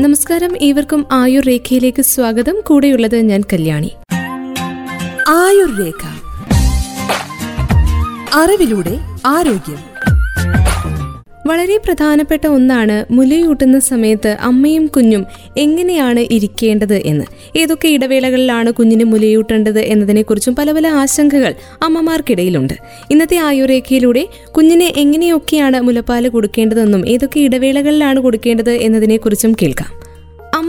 നമസ്കാരം ഏവർക്കും ആയുർ രേഖയിലേക്ക് സ്വാഗതം. കൂടെയുള്ളത് ഞാൻ കല്യാണി. ആയുർ രേഖ. അറിവിലൂടെ ആരോഗ്യം. വളരെ പ്രധാനപ്പെട്ട ഒന്നാണ് മുലയൂട്ടുന്ന സമയത്ത് അമ്മയും കുഞ്ഞും എങ്ങനെയാണ് ഇരിക്കേണ്ടത് എന്ന്. ഏതൊക്കെ ഇടവേളകളിലാണ് കുഞ്ഞിന് മുലയൂട്ടേണ്ടത് എന്നതിനെക്കുറിച്ചും പല പല ആശങ്കകൾ അമ്മമാർക്കിടയിലുണ്ട്. ഇന്നത്തെ ആയുർരേഖയിലൂടെ കുഞ്ഞിനെ എങ്ങനെയൊക്കെയാണ് മുലപ്പാൽ കൊടുക്കേണ്ടതെന്നും ഏതൊക്കെ ഇടവേളകളിലാണ് കൊടുക്കേണ്ടത് എന്നതിനെക്കുറിച്ചും കേൾക്കാം.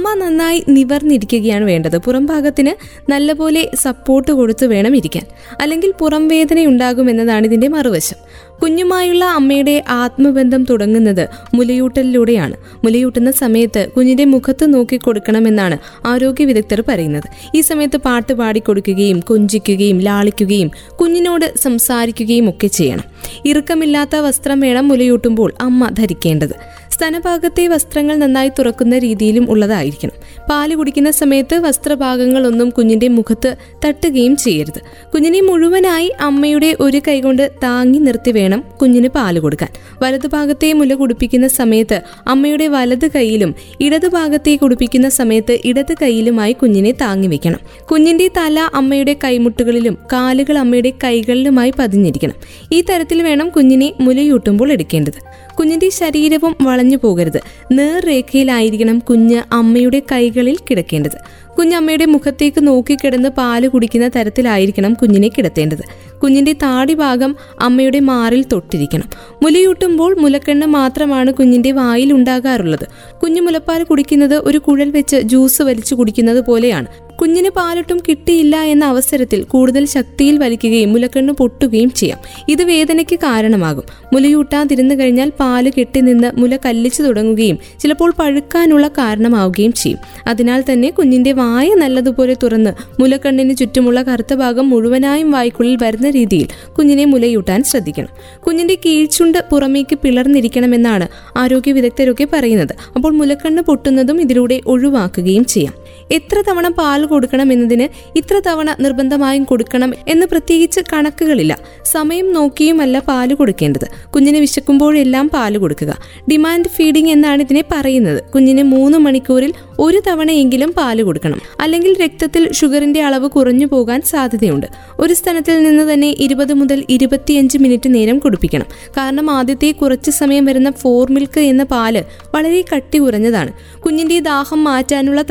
അമ്മ നന്നായി നിവർന്നിരിക്കുകയാണ് വേണ്ടത്. പുറം ഭാഗത്തിന് നല്ലപോലെ സപ്പോർട്ട് കൊടുത്തു വേണം ഇരിക്കാൻ. അല്ലെങ്കിൽ പുറം വേദന ഉണ്ടാകുമെന്നതാണ് ഇതിന്റെ മറുവശം. കുഞ്ഞുമായുള്ള അമ്മയുടെ ആത്മബന്ധം തുടങ്ങുന്നത് മുലയൂട്ടലിലൂടെയാണ്. മുലയൂട്ടുന്ന സമയത്ത് കുഞ്ഞിന്റെ മുഖത്ത് നോക്കി കൊടുക്കണമെന്നാണ് ആരോഗ്യ വിദഗ്ധർ പറയുന്നത്. ഈ സമയത്ത് പാട്ട് പാടിക്കൊടുക്കുകയും കൊഞ്ചിക്കുകയും ലാളിക്കുകയും കുഞ്ഞിനോട് സംസാരിക്കുകയും ഒക്കെ ചെയ്യണം. ഇറുക്കമില്ലാത്ത വസ്ത്രം വേണം മുലയൂട്ടുമ്പോൾ അമ്മ ധരിക്കേണ്ടത്. സ്തനഭാഗത്തെ വസ്ത്രങ്ങൾ നന്നായി തുറക്കുന്ന രീതിയിലും ഉള്ളതായിരിക്കണം. പാൽ കുടിക്കുന്ന സമയത്ത് വസ്ത്രഭാഗങ്ങളൊന്നും കുഞ്ഞിന്റെ മുഖത്ത് തട്ടുകയും ചെയ്യരുത്. കുഞ്ഞിനെ മുഴുവനായി അമ്മയുടെ ഒരു കൈകൊണ്ട് താങ്ങി നിർത്തി വേണം കുഞ്ഞിന് പാൽ കൊടുക്കാൻ. വലതുഭാഗത്തെ മുല കുടിപ്പിക്കുന്ന സമയത്ത് അമ്മയുടെ വലത് കൈയിലും ഇടതുഭാഗത്തെ കുടിപ്പിക്കുന്ന സമയത്ത് ഇടത് കൈയിലുമായി കുഞ്ഞിനെ താങ്ങി വെക്കണം. കുഞ്ഞിന്റെ തല അമ്മയുടെ കൈമുട്ടുകളിലും കാലുകൾ അമ്മയുടെ കൈകളിലുമായി പതിഞ്ഞിരിക്കണം. ഈ തരത്തിൽ വേണം കുഞ്ഞിനെ മുലയൂട്ടുമ്പോൾ എടുക്കേണ്ടത്. കുഞ്ഞിന്റെ ശരീരവും വളഞ്ഞു പോകരുത് നേർരേഖയിലായിരിക്കണം കുഞ്ഞ് അമ്മയുടെ കൈകളിൽ കിടക്കേണ്ടത്. കുഞ്ഞമ്മയുടെ മുഖത്തേക്ക് നോക്കിക്കിടന്ന് പാൽ കുടിക്കുന്ന തരത്തിലായിരിക്കണം കുഞ്ഞിനെ കിടത്തേണ്ടത്. കുഞ്ഞിന്റെ താടി ഭാഗം അമ്മയുടെ മാറിൽ തൊട്ടിരിക്കണം. മുലയൂട്ടുമ്പോൾ മുലക്കെണ്ണ മാത്രമാണ് കുഞ്ഞിന്റെ വായിൽ ഉണ്ടാകാറുള്ളത്. കുഞ്ഞു മുലപ്പാൽ കുടിക്കുന്നത് ഒരു കുഴൽ വെച്ച് ജ്യൂസ് വലിച്ചു കുടിക്കുന്നത് പോലെയാണ്. കുഞ്ഞിന് പാലൊട്ടും കിട്ടിയില്ല എന്ന അവസരത്തിൽ കൂടുതൽ ശക്തിയിൽ വലിക്കുകയും മുലക്കണ്ണ് പൊട്ടുകയും ചെയ്യാം. ഇത് വേദനയ്ക്ക് കാരണമാകും. മുലയൂട്ടാതിരുന്നു കഴിഞ്ഞാൽ പാൽ കെട്ടിനിന്ന് മുല കല്ലിച്ചു തുടങ്ങുകയും ചിലപ്പോൾ പഴുക്കാനുള്ള കാരണമാവുകയും ചെയ്യും. അതിനാൽ തന്നെ കുഞ്ഞിന്റെ വായ നല്ലതുപോലെ തുറന്ന് മുലക്കണ്ണിന് ചുറ്റുമുള്ള കറുത്ത ഭാഗം മുഴുവനായും വായ്ക്കുള്ളിൽ വരുന്ന രീതിയിൽ കുഞ്ഞിനെ മുലയൂട്ടാൻ ശ്രദ്ധിക്കണം. കുഞ്ഞിന്റെ കീഴ്ചുണ്ട് പുറമേക്ക് പിളർന്നിരിക്കണമെന്നാണ് ആരോഗ്യ വിദഗ്ധരൊക്കെ പറയുന്നത്. അപ്പോൾ മുലക്കണ്ണ് പൊട്ടുന്നതും ഇതിലൂടെ ഒഴിവാക്കുകയും ചെയ്യാം. എത്ര തവണ പാൽ കൊടുക്കണം എന്നതിന് ഇത്ര തവണ നിർബന്ധമായും കൊടുക്കണം എന്ന് പ്രത്യേകിച്ച് കണക്കുകളില്ല. സമയം നോക്കിയുമല്ല പാൽ കൊടുക്കേണ്ടത്. കുഞ്ഞിന് വിശക്കുമ്പോഴെല്ലാം പാൽ കൊടുക്കുക. ഡിമാൻഡ് ഫീഡിംഗ് എന്നാണ് ഇതിനെ പറയുന്നത്. കുഞ്ഞിന് മൂന്ന് മണിക്കൂറിൽ ഒരു തവണയെങ്കിലും പാൽ കൊടുക്കണം. അല്ലെങ്കിൽ രക്തത്തിൽ ഷുഗറിന്റെ അളവ് കുറഞ്ഞു പോകാൻ സാധ്യതയുണ്ട്. ഒരു സ്ഥലത്തിൽ നിന്ന് തന്നെ ഇരുപത് മുതൽ ഇരുപത്തിയഞ്ച് മിനിറ്റ് നേരം കുടിപ്പിക്കണം. കാരണം ആദ്യത്തെ കുറച്ച് സമയം വരുന്ന ഫോർ മിൽക്ക് എന്ന പാൽ വളരെ കട്ടി കുറഞ്ഞതാണ്. കുഞ്ഞിന്റെ ദാഹം മാറ്റാനുള്ള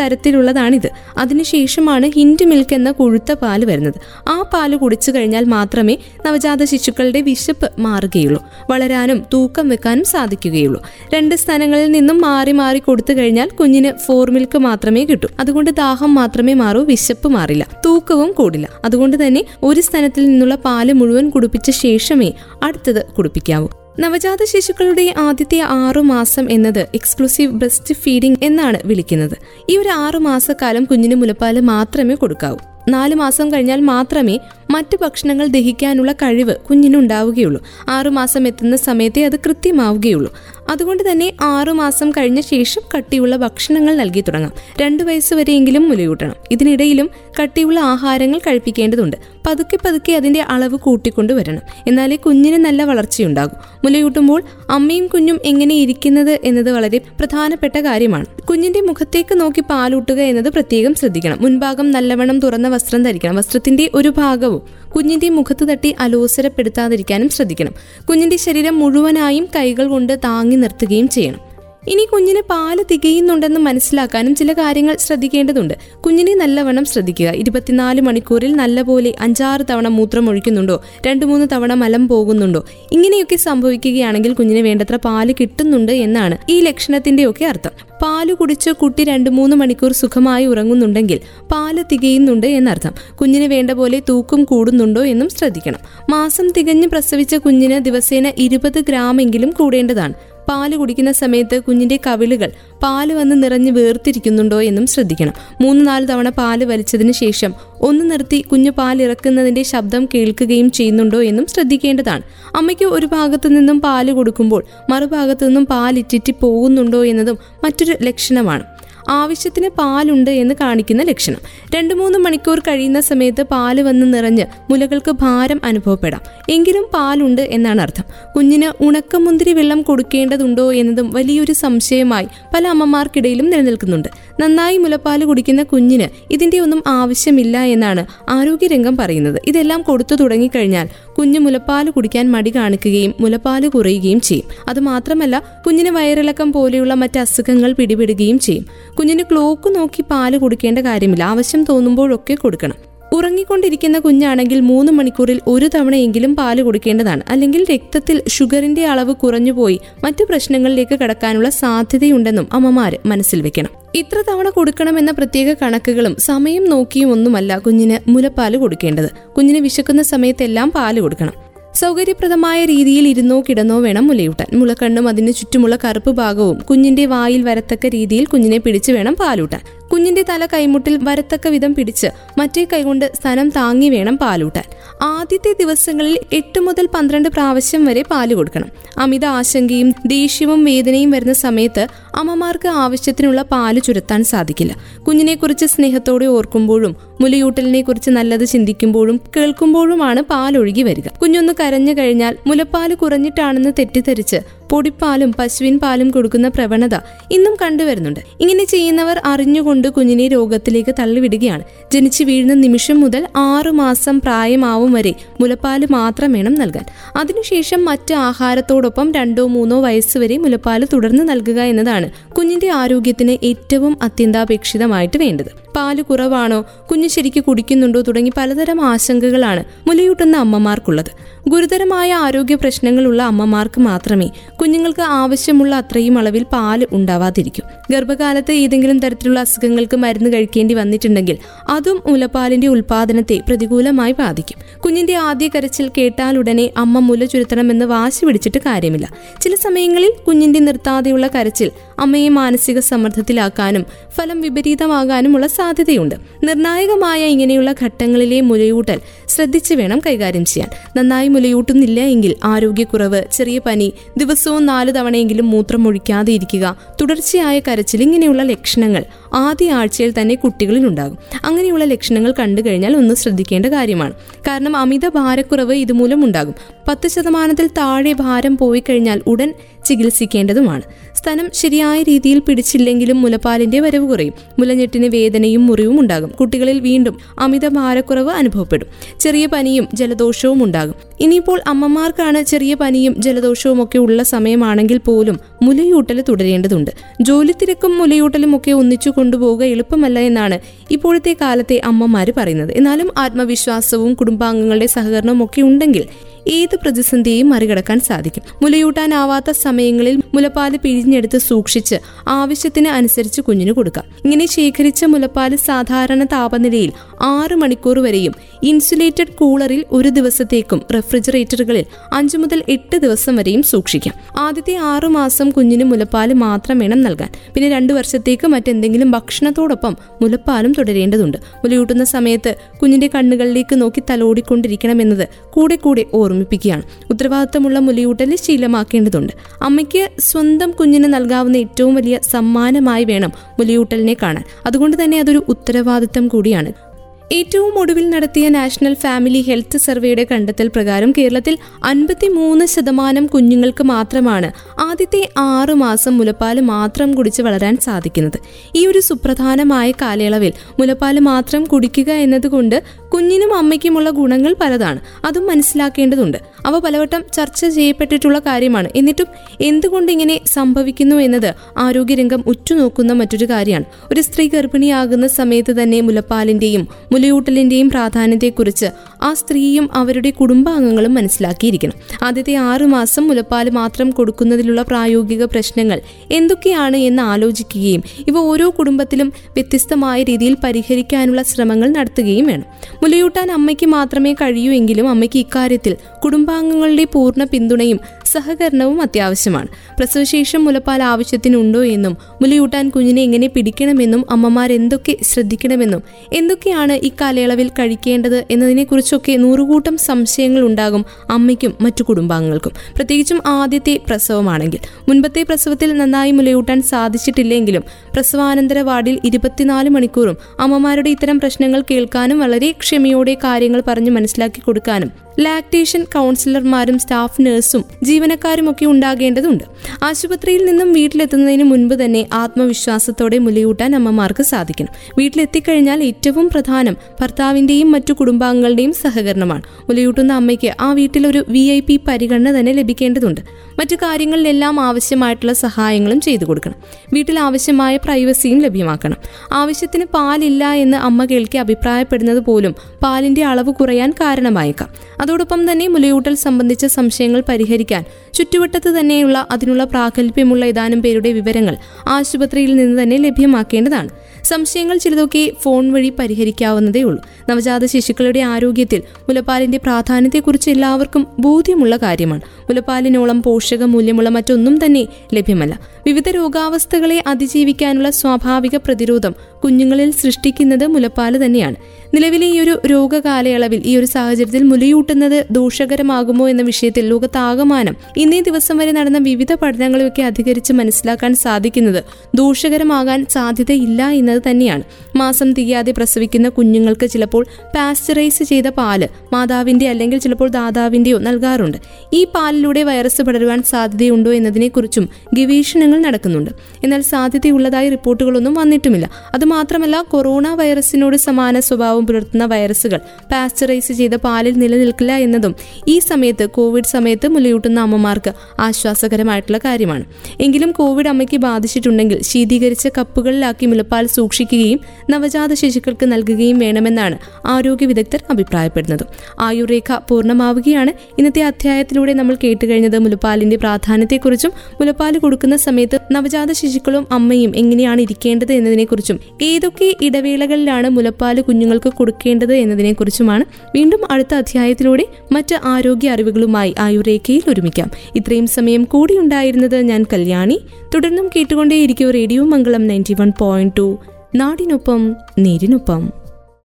തരത്തിലുള്ളതാണിത് അതിനുശേഷമാണ് ഹിൻഡ് മിൽക്ക് എന്ന കൊഴുത്ത പാൽ വരുന്നത്. ആ പാൽ കുടിച്ചു കഴിഞ്ഞാൽ മാത്രമേ നവജാത ശിശുക്കളുടെ വിശപ്പ് മാറുകയുള്ളൂ. വളരാനും തൂക്കം വെക്കാനും സാധിക്കുകയുള്ളൂ. രണ്ട് സ്ഥലങ്ങളിൽ നിന്നും മാറി മാറി കൊടുത്തു കഴിഞ്ഞാൽ കുഞ്ഞിന് ഫോർ മിൽക്ക് മാത്രമേ കിട്ടൂ. അതുകൊണ്ട് ദാഹം മാത്രമേ മാറൂ വിശപ്പ് മാറില്ല തൂക്കവും കൂടില്ല. അതുകൊണ്ട് തന്നെ ഒരു സ്ഥലത്തിൽ നിന്നുള്ള പാൽ മുഴുവൻ കുടിപ്പിച്ച ശേഷമേ അടുത്തത് കുടിപ്പിക്കാവൂ. നവജാത ശിശുക്കളുടെ ആദ്യത്തെ ആറു മാസം എന്നത് എക്സ്ക്ലൂസീവ് ബ്രസ്റ്റ് ഫീഡിംഗ് എന്നാണ് വിളിക്കുന്നത്. ഈ ഒരു ആറു മാസക്കാലം കുഞ്ഞിന് മുലപ്പാൽ മാത്രമേ കൊടുക്കാവൂ. നാല് മാസം കഴിഞ്ഞാൽ മാത്രമേ മറ്റു ഭക്ഷണങ്ങൾ ദഹിക്കാനുള്ള കഴിവ് കുഞ്ഞിനുണ്ടാവുകയുള്ളൂ. ആറുമാസം എത്തുന്ന സമയത്തെ അത് കൃത്യമാവുകയുള്ളൂ. അതുകൊണ്ട് തന്നെ ആറുമാസം കഴിഞ്ഞ ശേഷം കട്ടിയുള്ള ഭക്ഷണങ്ങൾ നൽകി തുടങ്ങാം. രണ്ടു വയസ്സ് വരെയെങ്കിലും മുലയൂട്ടണം. ഇതിനിടയിലും കട്ടിയുള്ള ആഹാരങ്ങൾ കഴിപ്പിക്കേണ്ടതുണ്ട്. പതുക്കെ പതുക്കെ അതിന്റെ അളവ് കൂട്ടിക്കൊണ്ടുവരണം. എന്നാലേ കുഞ്ഞിന് നല്ല വളർച്ചയുണ്ടാകും. മുലയൂട്ടുമ്പോൾ അമ്മയും കുഞ്ഞും എങ്ങനെ ഇരിക്കുന്നത് എന്നത് വളരെ പ്രധാനപ്പെട്ട കാര്യമാണ്. കുഞ്ഞിന്റെ മുഖത്തേക്ക് നോക്കി പാലൂട്ടുക എന്നത് പ്രത്യേകം ശ്രദ്ധിക്കണം. മുൻഭാഗം നല്ലവണ്ണം തുറന്ന വസ്ത്രം ധരിക്കണം. വസ്ത്രത്തിന്റെ ഒരു ഭാഗവും കുഞ്ഞിന്റെ മുഖത്ത് തട്ടി അലോസരപ്പെടുത്താതിരിക്കാനും ശ്രദ്ധിക്കണം. കുഞ്ഞിന്റെ ശരീരം മുഴുവനായും കൈകൾ കൊണ്ട് താങ്ങി നിർത്തുകയും ചെയ്യണം. ഇനി കുഞ്ഞിന് പാൽ തികയുന്നുണ്ടെന്ന് മനസ്സിലാക്കാനും ചില കാര്യങ്ങൾ ശ്രദ്ധിക്കേണ്ടതുണ്ട്. കുഞ്ഞിനെ നല്ലവണ്ണം ശ്രദ്ധിക്കുക. ഇരുപത്തിനാല് മണിക്കൂറിൽ നല്ലപോലെ അഞ്ചാറ് തവണ മൂത്രം ഒഴിക്കുന്നുണ്ടോ രണ്ടു മൂന്ന് തവണ മലം പോകുന്നുണ്ടോ? ഇങ്ങനെയൊക്കെ സംഭവിക്കുകയാണെങ്കിൽ കുഞ്ഞിന് വേണ്ടത്ര പാൽ കിട്ടുന്നുണ്ട് എന്നാണ് ഈ ലക്ഷണത്തിന്റെ ഒക്കെ അർത്ഥം. പാൽ കുടിച്ച് കുട്ടി രണ്ടു മൂന്ന് മണിക്കൂർ സുഖമായി ഉറങ്ങുന്നുണ്ടെങ്കിൽ പാൽ തികയുന്നുണ്ട് എന്നർത്ഥം. കുഞ്ഞിന് വേണ്ട പോലെ തൂക്കം കൂടുന്നുണ്ടോ എന്നും ശ്രദ്ധിക്കണം. മാസം തികഞ്ഞ് പ്രസവിച്ച കുഞ്ഞിന് ദിവസേന ഇരുപത് ഗ്രാമെങ്കിലും കൂടേണ്ടതാണ്. പാൽ കുടിക്കുന്ന സമയത്ത് കുഞ്ഞിന്റെ കവിളുകൾ പാൽ വന്ന് നിറഞ്ഞ് വേർതിരിക്കുന്നുണ്ടോ എന്നും ശ്രദ്ധിക്കണം. മൂന്ന് നാല് തവണ പാൽ വലിച്ചതിന് ശേഷം ഒന്ന് നിർത്തി കുഞ്ഞു പാൽ ഇറക്കുന്നതിന്റെ ശബ്ദം കേൾക്കുകയും ചെയ്യുന്നുണ്ടോ എന്നും ശ്രദ്ധിക്കേണ്ടതാണ്. അമ്മയ്ക്ക് ഒരു ഭാഗത്തു നിന്നും പാൽ കൊടുക്കുമ്പോൾ മറുഭാഗത്തു നിന്നും പാൽ ഇറ്റിറ്റി പോകുന്നുണ്ടോ എന്നതും മറ്റൊരു ലക്ഷണമാണ്. ആവശ്യത്തിന് പാലുണ്ട് എന്ന് കാണിക്കുന്ന ലക്ഷണം. രണ്ടു മൂന്ന് മണിക്കൂർ കഴിയുന്ന സമയത്ത് പാൽ വന്ന് നിറഞ്ഞ് മുലകൾക്ക് ഭാരം അനുഭവപ്പെടാം. എങ്കിലും പാലുണ്ട് എന്നാണ് അർത്ഥം. കുഞ്ഞിന് ഉണക്കമുന്തിരി വെള്ളം കൊടുക്കേണ്ടതുണ്ടോ എന്നതും വലിയൊരു സംശയമായി പല അമ്മമാർക്കിടയിലും നിലനിൽക്കുന്നുണ്ട്. നന്നായി മുലപ്പാൽ കുടിക്കുന്ന കുഞ്ഞിന് ഇതിന്റെ ഒന്നും ആവശ്യമില്ല എന്നാണ് ആരോഗ്യരംഗം പറയുന്നത്. ഇതെല്ലാം കൊടുത്തു തുടങ്ങിക്കഴിഞ്ഞാൽ കുഞ്ഞ് മുലപ്പാൽ കുടിക്കാൻ മടി കാണിക്കുകയും മുലപ്പാൽ കുറയുകയും ചെയ്യും. അതുമാത്രമല്ല കുഞ്ഞിന് വയറിളക്കം പോലെയുള്ള മറ്റ് അസുഖങ്ങൾ പിടിപെടുകയും ചെയ്യും. കുഞ്ഞിന് ക്ലോക്ക് നോക്കി പാൽ കൊടുക്കേണ്ട കാര്യമില്ല. ആവശ്യം തോന്നുമ്പോഴൊക്കെ കൊടുക്കണം. ഉറങ്ങിക്കൊണ്ടിരിക്കുന്ന കുഞ്ഞാണെങ്കിൽ മൂന്ന് മണിക്കൂറിൽ ഒരു തവണയെങ്കിലും പാൽ കൊടുക്കേണ്ടതാണ്. അല്ലെങ്കിൽ രക്തത്തിൽ ഷുഗറിന്റെ അളവ് കുറഞ്ഞുപോയി മറ്റു പ്രശ്നങ്ങളിലേക്ക് കടക്കാനുള്ള സാധ്യതയുണ്ടെന്നും അമ്മമാര് മനസ്സിൽ വെക്കണം. ഇത്ര തവണ കൊടുക്കണമെന്ന പ്രത്യേക കണക്കുകളും സമയം നോക്കിയും ഒന്നുമല്ല കുഞ്ഞിന് മുലപ്പാൽ കൊടുക്കേണ്ടത്. കുഞ്ഞിന് വിശക്കുന്ന സമയത്തെല്ലാം പാൽ കൊടുക്കണം. സൗകര്യപ്രദമായ രീതിയിൽ ഇരുന്നോ കിടന്നോ വേണം മുലയൂട്ടാൻ. മുളക്കണ്ണും അതിന് ചുറ്റുമുള്ള കറുപ്പ് ഭാഗവും കുഞ്ഞിന്റെ വായിൽ വരത്തക്ക രീതിയിൽ കുഞ്ഞിനെ പിടിച്ചു വേണം പാലൂട്ടാൻ. കുഞ്ഞിന്റെ തല കൈമുട്ടിൽ വരത്തക്ക വിധം പിടിച്ച് മറ്റേ കൈകൊണ്ട് സ്ഥലം താങ്ങി വേണം പാലൂട്ടാൻ. ആദ്യത്തെ ദിവസങ്ങളിൽ എട്ട് മുതൽ പന്ത്രണ്ട് പ്രാവശ്യം വരെ പാൽ കൊടുക്കണം. അമിത ആശങ്കയും ദേഷ്യവും വേദനയും വരുന്ന സമയത്ത് അമ്മമാർക്ക് ആവശ്യത്തിനുള്ള പാൽ ചുരത്താൻ സാധിക്കില്ല. കുഞ്ഞിനെക്കുറിച്ച് സ്നേഹത്തോടെ ഓർക്കുമ്പോഴും മുലയൂട്ടലിനെ കുറിച്ച് നല്ലത് ചിന്തിക്കുമ്പോഴും കേൾക്കുമ്പോഴുമാണ് പാലൊഴുകി വരിക. കുഞ്ഞൊന്ന് കരഞ്ഞു കഴിഞ്ഞാൽ മുലപ്പാൽ കുറഞ്ഞിട്ടാണെന്ന് തെറ്റിദ്ധരിച്ച് പൊടിപ്പാലും പശുവിൻ പാലും കൊടുക്കുന്ന പ്രവണത ഇന്നും കണ്ടുവരുന്നുണ്ട്. ഇങ്ങനെ ചെയ്യുന്നവർ അറിഞ്ഞുകൊണ്ട് കുഞ്ഞിനെ രോഗത്തിലേക്ക് തള്ളിവിടുകയാണ്. ജനിച്ചു വീഴുന്ന നിമിഷം മുതൽ ആറു മാസം പ്രായമാവും വരെ മുലപ്പാൽ മാത്രം വേണം നൽകാൻ. അതിനുശേഷം മറ്റ് ആഹാരത്തോടൊപ്പം രണ്ടോ മൂന്നോ വയസ്സ് വരെ മുലപ്പാൽ തുടർന്ന് നൽകുക എന്നതാണ് കുഞ്ഞിന്റെ ആരോഗ്യത്തിന് ഏറ്റവും അത്യന്താപേക്ഷിതമായിട്ട് വേണ്ടത്. പാൽ കുറവാണോ കുഞ്ഞ് ശരിക്ക് കുടിക്കുന്നുണ്ടോ തുടങ്ങി പലതരം ആശങ്കകളാണ് മുലയൂട്ടുന്ന അമ്മമാർക്കുള്ളത്. ഗുരുതരമായ ആരോഗ്യ പ്രശ്നങ്ങളുള്ള അമ്മമാർക്ക് മാത്രമേ കുഞ്ഞുങ്ങൾക്ക് ആവശ്യമുള്ള അത്രയും അളവിൽ പാൽ ഉണ്ടാവാതിരിക്കും. ഗർഭകാലത്ത് ഏതെങ്കിലും തരത്തിലുള്ള അസുഖങ്ങൾക്ക് മരുന്ന് കഴിക്കേണ്ടി വന്നിട്ടുണ്ടെങ്കിൽ അതും മുലപ്പാലിന്റെ ഉൽപാദനത്തെ പ്രതികൂലമായി ബാധിക്കും. കുഞ്ഞിന്റെ ആദ്യ കരച്ചിൽ കേട്ടാലുടനെ അമ്മ മുല ചുരുത്തണമെന്ന് വാശി പിടിച്ചിട്ട് കാര്യമില്ല. ചില സമയങ്ങളിൽ കുഞ്ഞിന്റെ നിർത്താതെയുള്ള കരച്ചിൽ അമ്മയെ മാനസിക സമ്മർദ്ദത്തിലാക്കാനും ഫലം വിപരീതമാകാനുമുള്ള സാധ്യതയുണ്ട്. നിർണായകമായ ഇങ്ങനെയുള്ള ഘട്ടങ്ങളിലെ മുലയൂട്ടൽ ശ്രദ്ധിച്ചു വേണം കൈകാര്യം ചെയ്യാൻ. നന്നായി മുലയൂട്ടുന്നില്ല എങ്കിൽ ആരോഗ്യക്കുറവ് ചെറിയ പനി ദിവസവും നാല് തവണയെങ്കിലും മൂത്രം ഒഴിക്കാതെ ഇരിക്കുക തുടർച്ചയായ കരച്ചിൽ ഇങ്ങനെയുള്ള ലക്ഷണങ്ങൾ. ആദ്യ ആഴ്ചയിൽ തന്നെ കുട്ടികളിൽ ഉണ്ടാകും അങ്ങനെയുള്ള ലക്ഷണങ്ങൾ കണ്ടു കഴിഞ്ഞാൽ ഒന്ന് ശ്രദ്ധിക്കേണ്ട കാര്യമാണ്. കാരണം അമിത ഭാരക്കുറവ് ഇതുമൂലം ഉണ്ടാകും. പത്ത് ശതമാനത്തിൽ താഴെ ഭാരം പോയി കഴിഞ്ഞാൽ ഉടൻ ചികിത്സിക്കേണ്ടതുമാണ്. സ്തനം ശരിയായ രീതിയിൽ പിടിച്ചില്ലെങ്കിലും മുലപ്പാലിന്റെ വരവ് കുറയും. മുലഞ്ഞെട്ടിന് വേദനയും മുറിവും ഉണ്ടാകും. കുട്ടികളിൽ വീണ്ടും അമിത ഭാരക്കുറവ് അനുഭവപ്പെടും. ചെറിയ പനിയും ജലദോഷവും ഉണ്ടാകും. ഇനിയിപ്പോൾ അമ്മമാർക്കാണ് ചെറിയ പനിയും ജലദോഷവും ഒക്കെ ഉള്ള സമയമാണെങ്കിൽ പോലും മുലയൂട്ടൽ തുടരേണ്ടതുണ്ട്. ജോലി തിരക്കും മുലയൂട്ടലും ഒക്കെ ഒന്നിച്ചു കൊണ്ടുപോവുക എളുപ്പമല്ല എന്നാണ് ഇപ്പോഴത്തെ കാലത്തെ അമ്മമാര് പറയുന്നത്. എന്നാലും ആത്മവിശ്വാസവും കുടുംബാംഗങ്ങളുടെ സഹകരണവും ഒക്കെ ഉണ്ടെങ്കിൽ ഏത് പ്രതിസന്ധിയെയും മറികടക്കാൻ സാധിക്കും. മുലയൂട്ടാനാവാത്ത സമയങ്ങളിൽ മുലപ്പാൽ പിഴിഞ്ഞെടുത്ത് സൂക്ഷിച്ച് ആവശ്യത്തിന് അനുസരിച്ച് കുഞ്ഞിന് കൊടുക്കാം. ഇങ്ങനെ ശേഖരിച്ച മുലപ്പാൽ സാധാരണ താപനിലയിൽ ആറ് മണിക്കൂർ വരെയും ഇൻസുലേറ്റഡ് കൂളറിൽ ഒരു ദിവസത്തേക്കും റെഫ്രിജറേറ്ററുകളിൽ അഞ്ചു മുതൽ എട്ട് ദിവസം വരെയും സൂക്ഷിക്കാം. ആദ്യത്തെ ആറു മാസം കുഞ്ഞിന് മുലപ്പാൽ മാത്രം വേണം നൽകാൻ. പിന്നെ രണ്ടു വർഷത്തേക്ക് മറ്റെന്തെങ്കിലും ഭക്ഷണത്തോടൊപ്പം മുലപ്പാലും തുടരേണ്ടതുണ്ട്. മുലയൂട്ടുന്ന സമയത്ത് കുഞ്ഞിന്റെ കണ്ണുകളിലേക്ക് നോക്കി തലോടിക്കൊണ്ടിരിക്കണമെന്നത് കൂടെ കൂടെ ഓർമ്മിപ്പിക്കുകയാണ്. ഉത്തരവാദിത്തമുള്ള മുലയൂട്ടൽ ശീലമാക്കേണ്ടതുണ്ട്. അമ്മയ്ക്ക് സ്വന്തം കുഞ്ഞിന് നൽകാവുന്ന ഏറ്റവും വലിയ സമ്മാനമായി വേണം മുലയൂട്ടലിനെ കാണാൻ. അതുകൊണ്ട് തന്നെ അതൊരു ഉത്തരവാദിത്തം കൂടിയാണ്. ഏറ്റവും ഒടുവിൽ നടത്തിയ നാഷണൽ ഫാമിലി ഹെൽത്ത് സർവേയുടെ കണ്ടെത്തൽ പ്രകാരം കേരളത്തിൽ അൻപത്തി മൂന്ന് ശതമാനം കുഞ്ഞുങ്ങൾക്ക് മാത്രമാണ് ആദ്യത്തെ ആറ് മാസം മുലപ്പാൽ മാത്രം കുടിച്ച് വളരാൻ സാധിക്കുന്നത്. ഈ ഒരു സുപ്രധാനമായ കാലയളവിൽ മുലപ്പാൽ മാത്രം കുടിക്കുക എന്നതുകൊണ്ട് കുഞ്ഞിനും അമ്മയ്ക്കുമുള്ള ഗുണങ്ങൾ പലതാണ്. അതും മനസ്സിലാക്കേണ്ടതുണ്ട്. അവ പലവട്ടം ചർച്ച ചെയ്യപ്പെട്ടിട്ടുള്ള കാര്യമാണ്. എന്നിട്ടും എന്തുകൊണ്ട് ഇങ്ങനെ സംഭവിക്കുന്നു എന്നത് ആരോഗ്യരംഗം ഉറ്റുനോക്കുന്ന മറ്റൊരു കാര്യമാണ്. ഒരു സ്ത്രീ ഗർഭിണിയാകുന്ന സമയത്ത് തന്നെ മുലപ്പാലിന്റെയും മുലയൂട്ടലിന്റെയും പ്രാധാന്യത്തെക്കുറിച്ച് ആ സ്ത്രീയും അവരുടെ കുടുംബാംഗങ്ങളും മനസ്സിലാക്കിയിരിക്കണം. ആദ്യത്തെ ആറു മാസം മുലപ്പാൽ മാത്രം കൊടുക്കുന്നതിലുള്ള പ്രായോഗിക പ്രശ്നങ്ങൾ എന്തൊക്കെയാണ് എന്ന് ആലോചിക്കുകയും ഇവ ഓരോ കുടുംബത്തിലും വ്യത്യസ്തമായ രീതിയിൽ പരിഹരിക്കാനുള്ള ശ്രമങ്ങൾ നടത്തുകയും വേണം. മുലയൂട്ടാൻ അമ്മയ്ക്ക് മാത്രമേ കഴിയൂ എങ്കിലും അമ്മയ്ക്ക് ഇക്കാര്യത്തിൽ കുടുംബാംഗങ്ങളുടെ പൂർണ പിന്തുണയും സഹകരണവും അത്യാവശ്യമാണ്. പ്രസവശേഷം മുലപ്പാൽ ആവശ്യത്തിനുണ്ടോ എന്നും മുലയൂട്ടാൻ കുഞ്ഞിനെ എങ്ങനെ പിടിക്കണമെന്നും അമ്മമാർ എന്തൊക്കെ ശ്രദ്ധിക്കണമെന്നും എന്തൊക്കെയാണ് ഈ കാലയളവിൽ കഴിക്കേണ്ടത് എന്നതിനെക്കുറിച്ചൊക്കെ നൂറുകൂട്ടം സംശയങ്ങൾ ഉണ്ടാകും അമ്മയ്ക്കും മറ്റു കുടുംബാംഗങ്ങൾക്കും. പ്രത്യേകിച്ചും ആദ്യത്തെ പ്രസവമാണെങ്കിൽ. മുൻപത്തെ പ്രസവത്തിൽ നന്നായി മുലയൂട്ടാൻ സാധിച്ചിട്ടില്ലെങ്കിലും പ്രസവാനന്തര വാർഡിൽ ഇരുപത്തിനാല് മണിക്കൂറും അമ്മമാരുടെ ഇത്തരം പ്രശ്നങ്ങൾ കേൾക്കാനും വളരെ ക്ഷമയോടെ കാര്യങ്ങൾ പറഞ്ഞു മനസ്സിലാക്കി കൊടുക്കാനും ലാക്ടേഷൻ കൗൺസിലർമാരും സ്റ്റാഫ് നഴ്സും ജീവനക്കാരും ഒക്കെ ഉണ്ടാകേണ്ടതുണ്ട്. ആശുപത്രിയിൽ നിന്നും വീട്ടിലെത്തുന്നതിന് മുൻപ് തന്നെ ആത്മവിശ്വാസത്തോടെ മുലയൂട്ടാൻ അമ്മമാർക്ക് സാധിക്കണം. വീട്ടിലെത്തിക്കഴിഞ്ഞാൽ ഏറ്റവും പ്രധാനം ഭർത്താവിന്റെയും മറ്റു കുടുംബാംഗങ്ങളുടെയും സഹകരണമാണ്. മുലയൂട്ടുന്ന അമ്മയ്ക്ക് ആ വീട്ടിലൊരു വി ഐ പി പരിഗണന തന്നെ ലഭിക്കേണ്ടതുണ്ട്. മറ്റു കാര്യങ്ങളിലെല്ലാം ആവശ്യമായിട്ടുള്ള സഹായങ്ങളും ചെയ്തു കൊടുക്കണം. വീട്ടിൽ ആവശ്യമായ പ്രൈവസിയും ലഭ്യമാക്കണം. ആവശ്യത്തിന് പാലില്ല എന്ന് അമ്മ കേൾക്കി അഭിപ്രായപ്പെടുന്നത് പോലും പാലിന്റെ അളവ് കുറയാൻ കാരണമായേക്കാം. അതോടൊപ്പം തന്നെ മുലയൂട്ടൽ സംബന്ധിച്ച സംശയങ്ങൾ പരിഹരിക്കാൻ ചുറ്റുവട്ടത്ത് തന്നെയുള്ള അതിനുള്ള പ്രാഗൽഭ്യമുള്ള ഏതാനും പേരുടെ വിവരങ്ങൾ ആശുപത്രിയിൽ നിന്ന് തന്നെ ലഭ്യമാക്കേണ്ടതാണ്. സംശയങ്ങൾ ചിലതൊക്കെ ഫോൺ വഴി പരിഹരിക്കാവുന്നതേ ഉള്ളൂ. നവജാത ശിശുക്കളുടെ ആരോഗ്യത്തിൽ മുലപ്പാലിന്റെ പ്രാധാന്യത്തെക്കുറിച്ച് എല്ലാവർക്കും ബോധ്യമുള്ള കാര്യമാണ്. മുലപ്പാലിനോളം പോഷക മൂല്യമുള്ള മറ്റൊന്നും തന്നെ ലഭ്യമല്ല. വിവിധ രോഗാവസ്ഥകളെ അതിജീവിക്കാനുള്ള സ്വാഭാവിക പ്രതിരോധം കുഞ്ഞുങ്ങളിൽ സൃഷ്ടിക്കുന്നത് മുലപ്പാൽ തന്നെയാണ്. നിലവിലെ ഈ ഒരു രോഗകാലയളവിൽ ഈ ഒരു സാഹചര്യത്തിൽ മുലയൂട്ടുന്നത് ദോഷകരമാകുമോ എന്ന വിഷയത്തിൽ ലോകത്താകമാനം ഇന്നേ ദിവസം വരെ നടന്ന വിവിധ പഠനങ്ങളൊക്കെ അധികരിച്ച് മനസ്സിലാക്കാൻ സാധിക്കുന്നത് ദോഷകരമാകാൻ സാധ്യതയില്ല എന്നത് തന്നെയാണ്. മാസം തികയാതെ പ്രസവിക്കുന്ന കുഞ്ഞുങ്ങൾക്ക് ചിലപ്പോൾ പാസ്ചറൈസ് ചെയ്ത പാൽ മാതാവിന്റെ അല്ലെങ്കിൽ ചിലപ്പോൾ ദാതാവിന്റെയോ നൽകാറുണ്ട്. ഈ പാലിലൂടെ വൈറസ് പടരുവാൻ സാധ്യതയുണ്ടോ എന്നതിനെക്കുറിച്ചും ഗവേഷണങ്ങൾ നടക്കുന്നുണ്ട്. എന്നാൽ സാധ്യതയുള്ളതായി റിപ്പോർട്ടുകളൊന്നും വന്നിട്ടുമില്ല. അതുമാത്രമല്ല കൊറോണ വൈറസിനോട് സമാന സ്വഭാവം പുലർത്തുന്ന വൈറസുകൾ. പാസ്ചറൈസ് ചെയ്ത പാലിൽ നിലനിൽക്കില്ല എന്നതും ഈ സമയത്ത് കോവിഡ് സമയത്ത് മുലയൂട്ടുന്ന അമ്മമാർക്ക് ആശ്വാസകരമായിട്ടുള്ള കാര്യമാണ്. എങ്കിലും കോവിഡ് അമ്മയ്ക്ക് ബാധിച്ചിട്ടുണ്ടെങ്കിൽ ശീതീകരിച്ച കപ്പുകളിലാക്കി മുലപ്പാൽ സൂക്ഷിക്കുകയും നവജാത ശിശുക്കൾക്ക് നൽകുകയും വേണമെന്നാണ് ആരോഗ്യ വിദഗ്ധർ അഭിപ്രായപ്പെടുന്നത്. ആയുർരേഖ പൂർണമാവുകയാണ്. ഇന്നത്തെ അധ്യായത്തിലൂടെ നമ്മൾ കേട്ടുകഴിഞ്ഞത് മുലപ്പാലിന്റെ പ്രാധാന്യത്തെക്കുറിച്ചും മുലപ്പാൽ കൊടുക്കുന്ന സമയത്ത് നവജാത ശിശുക്കളും അമ്മയും എങ്ങനെയാണ് ഇരിക്കേണ്ടത് എന്നതിനെക്കുറിച്ചും ഏതൊക്കെ ഇടവേളകളിലാണ് മുലപ്പാൽ കുഞ്ഞുങ്ങൾക്ക് കൊടുക്കേണ്ടത് എന്നതിനെക്കുറിച്ചുമാണ് വീണ്ടും അടുത്ത അധ്യായത്തിലൂടെ മറ്റ് ആരോഗ്യ അറിവുകളുമായി ആയുർരേഖയിൽ ഒരുമിക്കാം. ഇത്രയും സമയം കൂടിയുണ്ടായിരുന്നത് ഞാൻ കല്യാണി. തുടർന്നും കേട്ടുകൊണ്ടേയിരിക്കും radio Mangalam ninety one point two നാടിനൊപ്പം നേരിനൊപ്പം.